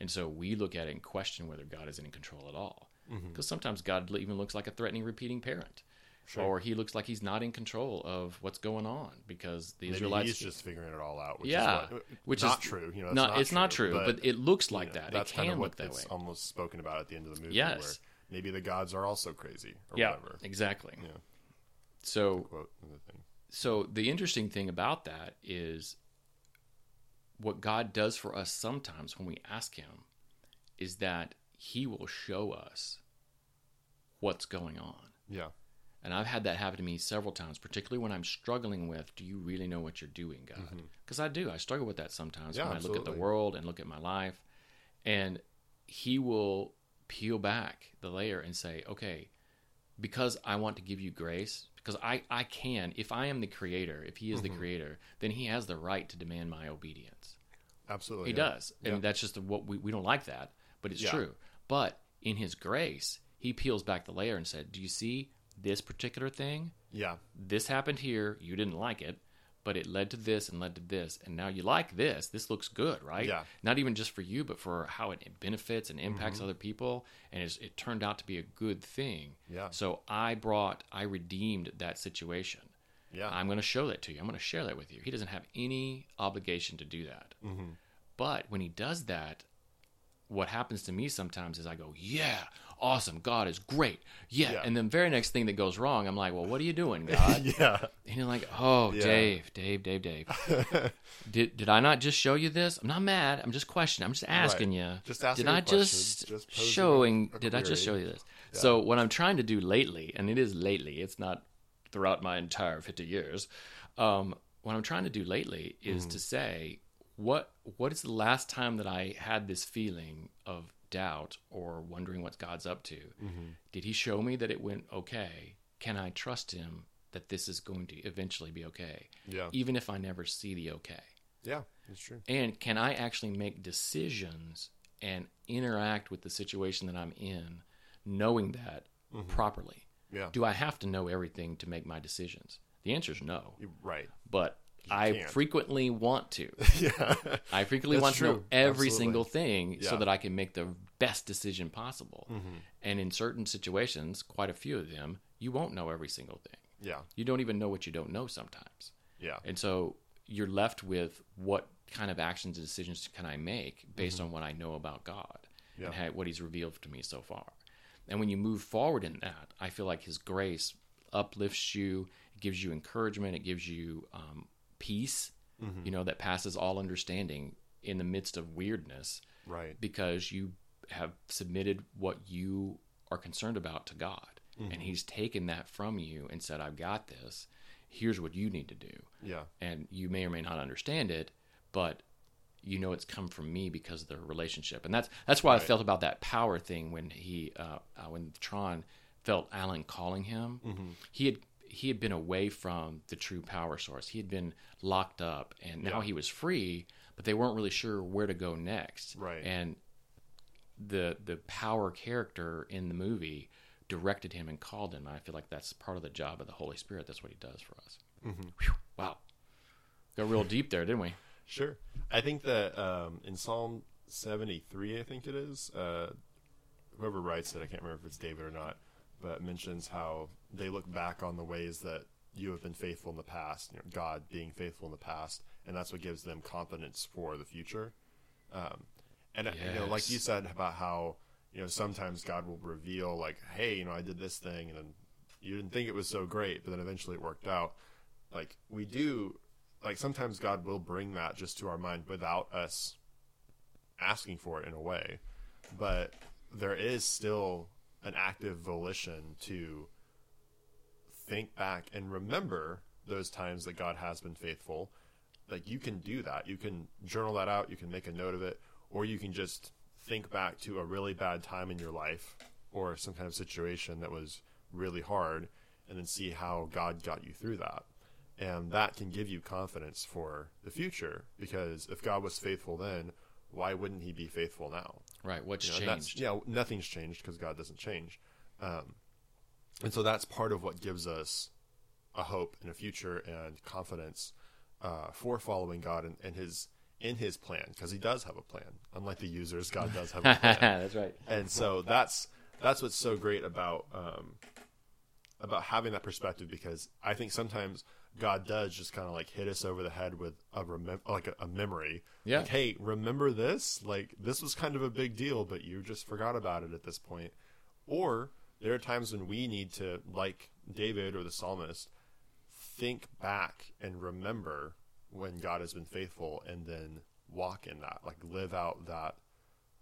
And so we look at it and question whether god is in control at all. Mm-hmm. Because sometimes god even looks like a threatening repeating parent Sure. or he looks like he's not in control of what's going on because the Maybe israelites he's just figuring it all out. Which yeah is what, which not is true. You know, no, it's not true but, it looks like you know, that That's it can kind of what look that it's way almost spoken about at the end of the movie. Yes. Where maybe the gods are also crazy or yeah whatever. exactly Yeah. so the so the interesting thing about that is what God does for us sometimes when we ask him is that he will show us what's going on. Yeah. And I've had that happen to me several times, particularly when I'm struggling with, do you really know what you're doing, God? Mm-hmm. Because I do. I struggle with that sometimes Yeah, when I look at the world and look at my life. And he will peel back the layer and say, okay, because I want to give you grace, because I, I can, if I am the creator, if he is the mm-hmm. creator, then he has the right to demand my obedience. Absolutely. He yeah. does. And that's just what we, we don't like that, but it's Yeah. true. But in his grace, he peels back the layer and said, Do you see this particular thing? Yeah. This happened here. You didn't like it, but it led to this and led to this. And now you like this. This looks good, right? Yeah. Not even just for you, but for how it benefits and impacts Mm-hmm. other people. And it's, it turned out to be a good thing. Yeah. So I brought, I redeemed that situation. Yeah. I'm going to show that to you. I'm going to share that with you. He doesn't have any obligation to do that. Mm-hmm. But when he does that, what happens to me sometimes is I go, "Yeah, awesome. God is great. Yeah." Yeah. And then very next thing that goes wrong, I'm like, "Well, what are you doing, [LAUGHS] God?" yeah. and you're like, "Oh, Yeah. Dave, Dave, Dave, Dave. [LAUGHS] did did I not just show you this? I'm not mad. I'm just questioning. I'm just asking you. Just asking Did I just, just showing? did I just show you this? So what I'm trying to do lately, and it is lately. It's not throughout my entire 50 years. Um, what I'm trying to do lately is Mm-hmm. to say what what is the last time that I had this feeling of doubt or wondering what God's up to? Mm-hmm. Did He show me that it went okay? Can I trust Him that this is going to eventually be okay, Yeah. even if I never see the okay? Yeah. that's true. And can I actually make decisions and interact with the situation that I'm in, knowing that properly? Yeah. Do I have to know everything to make my decisions? The answer is no. Right. But I frequently want to. [LAUGHS] yeah. I frequently That's want to know every Absolutely. single thing so that I can make the best decision possible. Mm-hmm. And in certain situations, quite a few of them, you won't know every single thing. Yeah. You don't even know what you don't know sometimes. Yeah. And so you're left with what kind of actions and decisions can I make based on what I know about God Yeah. and how, what He's revealed to me so far. And when you move forward in that, I feel like His grace uplifts you, it gives you encouragement, it gives you um, peace, you know, that passes all understanding in the midst of weirdness Right. because you have submitted what you are concerned about to God. And He's taken that from you and said, I've got this. Here's what you need to do Yeah. and you may or may not understand it, but you know it's come from me because of the relationship, and that's that's why I felt about that power thing when he uh, uh, when Tron felt Alan calling him. Mm-hmm. He had he had been away from the true power source. He had been locked up, and now Yeah. he was free, but they weren't really sure where to go next. Right. and the the power character in the movie directed him and called him. I feel like that's part of the job of the Holy Spirit. That's what he does for us. Mm-hmm. Whew, wow, got real deep there, didn't we? Sure. I think that um, in Psalm 73, I think it is, uh, whoever writes it, I can't remember if it's David or not, but mentions how they look back on the ways that you have been faithful in the past, you know, God being faithful in the past, and that's what gives them confidence for the future. Um, and uh, you know, like you said about how you know sometimes God will reveal like, hey, you know, I did this thing, and then you didn't think it was so great, but then eventually it worked out. Like we do, like sometimes God will bring that just to our mind without us asking for it in a way, but there is still an active volition to think back and remember those times that God has been faithful. Like you can do that. You can journal that out, you can make a note of it, or you can just think back to a really bad time in your life or some kind of situation that was really hard and then see how God got you through that. And that can give you confidence for the future because if God was faithful then, why wouldn't he be faithful now? Right. What's You know, changed? Yeah, nothing's changed because God doesn't change. Um, and so that's part of what gives us a hope and a future and confidence uh, for following God and, and his in his plan because he does have a plan. Unlike the users, God does have a plan. [LAUGHS] That's right. and so that's that's what's so great about um, about having that perspective because I think sometimes God does just kind of like hit us over the head with a remem- like a, a memory. Yeah. Like, hey, remember this? Like this was kind of a big deal, but you just forgot about it at this point. Or there are times when we need to, like David or the psalmist, think back and remember when God has been faithful, and then walk in that, like live out that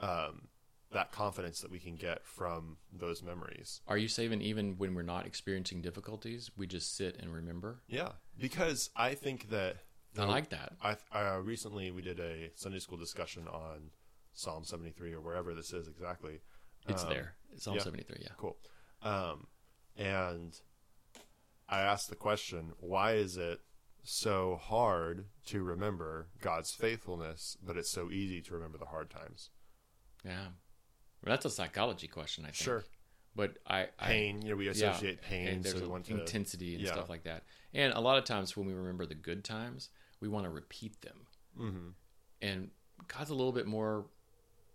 um, that confidence that we can get from those memories. Are you saving even when we're not experiencing difficulties? We just sit and remember. Yeah, because I think that I like that. I uh, recently we did a Sunday school discussion on Psalm seventy three or wherever this is exactly. It's Um, there. It's Psalm yeah. 73. Yeah. Cool. Um, and I asked the question, why is it so hard to remember God's faithfulness, but it's so easy to remember the hard times? Yeah. Well, that's a psychology question, I think. Sure. But I, I Pain, you know, we associate pain, and there's so we a to. intensity and yeah. stuff like that. And a lot of times when we remember the good times, we want to repeat them. Mhm. And God's a little bit more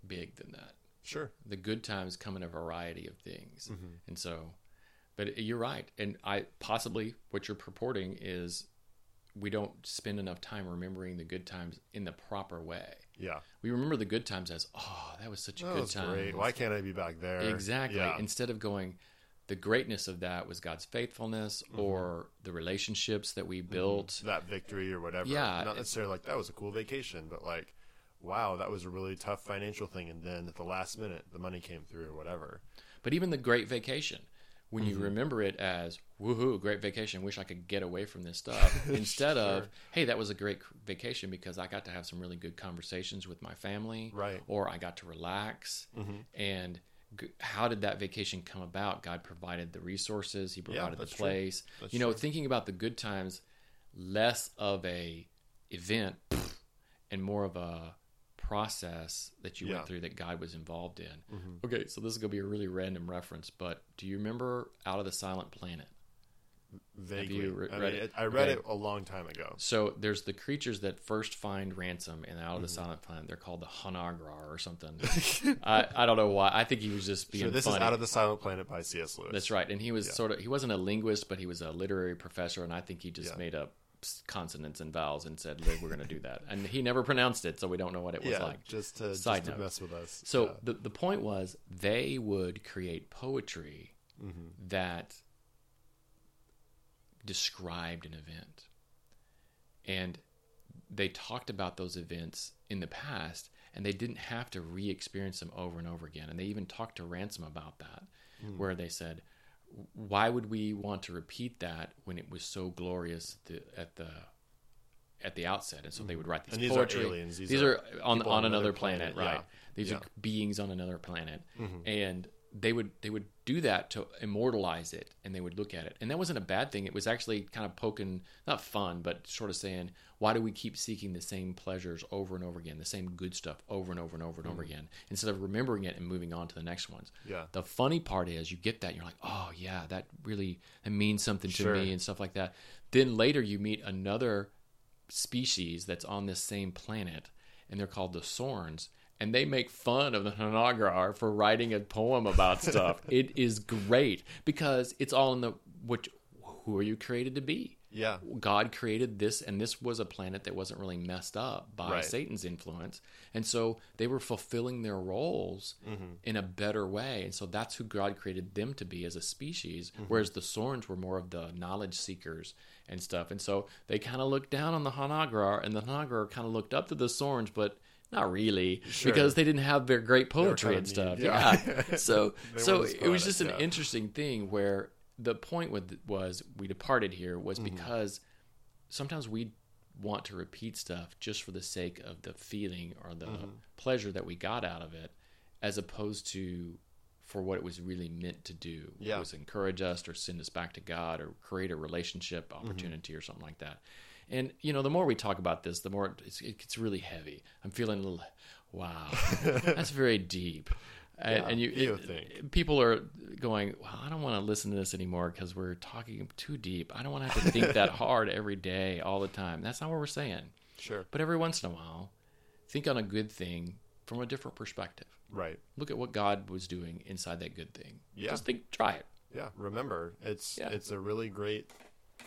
big than that. Sure. The good times come in a variety of things, Mm-hmm. and so. But you're right, and I possibly what you're purporting is we don't spend enough time remembering the good times in the proper way. Yeah. We remember the good times as, oh, that was such a That good was time. great. Why can't I be back there? Exactly. Yeah. Instead of going, the greatness of that was God's faithfulness Mm-hmm. or the relationships that we built. that victory or whatever. Yeah. Not necessarily like that was a cool vacation, but like, wow, that was a really tough financial thing. And then at the last minute, the money came through or whatever. But even the great vacation, when Mm-hmm. you remember it as, woohoo, great vacation, wish I could get away from this stuff, [LAUGHS] instead of, hey, that was a great vacation because I got to have some really good conversations with my family. Right. Or I got to relax. Mm-hmm. And g- how did that vacation come about? God provided the resources, He provided the that's true. place. You know, true. thinking about the good times, less of a event and more of a process that you Yeah. went through that God was involved in. Mhm. Okay, so this is going to be a really random reference, but do you remember Out of the Silent Planet? Vaguely. you re- I, read mean, it? I read Okay. it a long time ago. So there's the creatures that first find ransom in Out of the Mm-hmm. Silent Planet. They're called the Hanagrar or something. [LAUGHS] I, I don't know why. I think he was just being So this funny. is Out of the Silent Planet by C.S. Lewis. That's right. And he was Yeah. sort of he wasn't a linguist, but he was a literary professor, and I think he just Yeah. made up consonants and vowels and said, "We're going to do that." And he never pronounced it, so we don't know what it was Yeah, like. just to, Side just to mess with us. So Yeah. the the point was they would create poetry Mm-hmm. that described an event. And they talked about those events in the past and they didn't have to re-experience them over and over again. And they even talked to Ransom about that Hmm. where they said why would we want to repeat that when it was so glorious at the at the, at the outset? And so they would write these. And these are poetry. aliens. These These, are are, on on another planet, right? Yeah. These Yeah. are beings on another planet, Mm-hmm. and they would they would do that to immortalize it, and they would look at it, and that wasn't a bad thing. It was actually kind of poking, not fun, but sort of saying, why do we keep seeking the same pleasures over and over again, the same good stuff over and over and over and over again, instead of remembering it and moving on to the next ones? Mm. Yeah. The funny part is you get that, and you're like, oh yeah, that really that means something to Sure. me and stuff like that. Then later you meet another species that's on this same planet, and they're called the Sorns, and they make fun of the Hanagar for writing a poem about [LAUGHS] stuff. it is great because it's all in the which who are you created to be? Yeah. God created this, and this was a planet that wasn't really messed up by Right. Satan's influence. And so they were fulfilling their roles Mm-hmm. in a better way. And so that's who God created them to be as a species, Mm-hmm. whereas the Sorns were more of the knowledge seekers and stuff. And so they kind of looked down on the Hanagrar, and the Hanagrar kind of looked up to the Sorns, but not really Sure. because they didn't have their great poetry and stuff. Yeah. yeah. [LAUGHS] so so it was just an yeah. interesting thing where the point with was we departed here was Mm-hmm. because sometimes we want to repeat stuff just for the sake of the feeling or the Mm-hmm. pleasure that we got out of it as opposed to for what it was really meant to do Yeah. was encourage us or send us back to god or create a relationship Mm-hmm. opportunity or something like that and you know the more we talk about this the more it's, it gets really heavy i'm feeling a little wow [LAUGHS] that's very deep and, Yeah, and you ego it- people are going well i don't want to listen to this anymore because we're talking too deep i don't want to have to think that [LAUGHS] hard every day all the time that's not what we're saying Sure. but every once in a while think on a good thing from a different perspective Right. look at what god was doing inside that good thing Yeah. just think try it Yeah. Remember, it's Yeah. it's a really great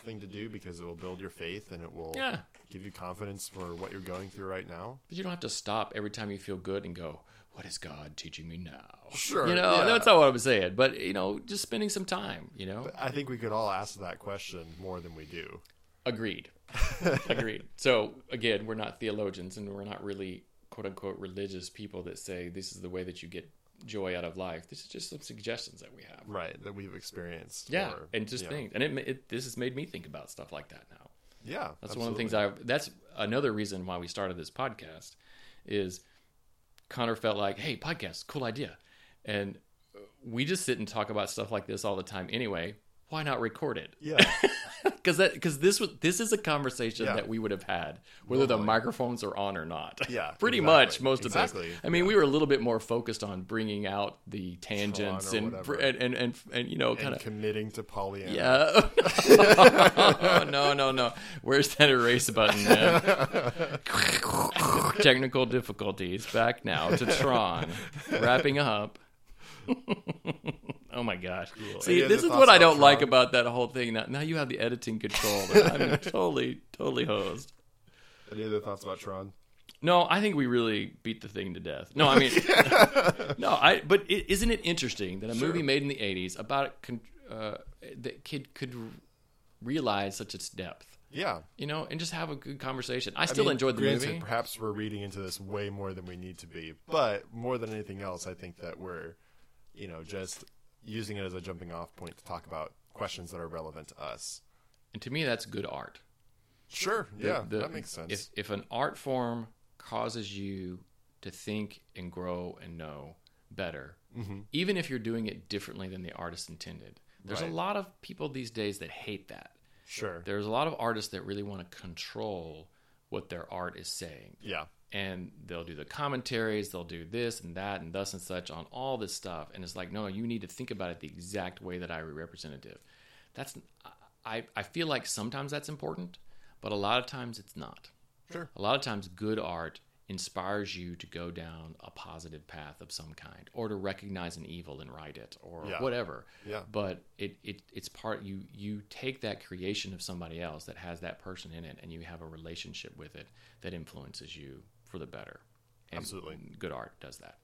thing to do because it will build your faith and it will Yeah. give you confidence for what you're going through right now. but you don't have to stop every time you feel good and go what is god teaching me now Sure, you know yeah. that's not what i'm saying but you know just spending some time you know I think we could all ask that question more than we do. Agreed. [LAUGHS] Agreed. So again, we're not theologians and we're not really quote unquote religious people that say this is the way that you get joy out of life. This is just some suggestions that we have. Right. That we've experienced. Yeah, or, and just know. things. And it, it this has made me think about stuff like that now. Yeah. That's one of the things I. That's another reason why we started this podcast. Is Connor felt like, hey, podcast, cool idea, and we just sit and talk about stuff like this all the time anyway. Why not record it? Yeah. [LAUGHS] because that because this was this is a conversation Yeah. that we would have had whether the microphones are on or not. [LAUGHS] Yeah, pretty exactly. much most Exactly. of this. I mean, we were a little bit more focused on bringing out the tangents and, and and and and you know kind of. committing to Pollyanna. Yeah. [LAUGHS] no, no, no. Where's that erase button? Technical difficulties. Back now to Tron. Wrapping up. Oh my gosh. See, Any other this is what I don't like about that whole thing. Now, now you have the editing control. I'm [LAUGHS] totally, totally hosed. Any other thoughts about Tron? No, I think we really beat the thing to death. No, I mean, [LAUGHS] no, I. But is isn't it interesting that a movie made in the '80s about uh, that kid could realize such its depth, Yeah. you know, and just have a good conversation. I I still mean, enjoyed the movie. Perhaps we're reading into this way more than we need to be, but more than anything else, I think that we're, you know, just using it as a jumping off point to talk about questions that are relevant to us. And to me, that's good art. Sure. The- yeah, the- that makes sense. If if an art form causes you to think and grow and know better, Mm-hmm. even if you're doing it differently than the artist intended, there's Right. a lot of people these days that hate that. sure. There's a lot of artists that really want to control what their art is saying. Yeah. And they'll do the commentaries, they'll do this and that and thus and such on all this stuff. And it's like, no, you need to think about it the exact way that I representative. That's I, I feel like sometimes that's important, but a lot of times it's not. Sure. A lot of times good art inspires you to go down a positive path of some kind or to recognize an evil and right it or Yeah. whatever Yeah. but it, it it's part you you take that creation of somebody else that has that person in it and you have a relationship with it that influences you for the better and Absolutely. good art does that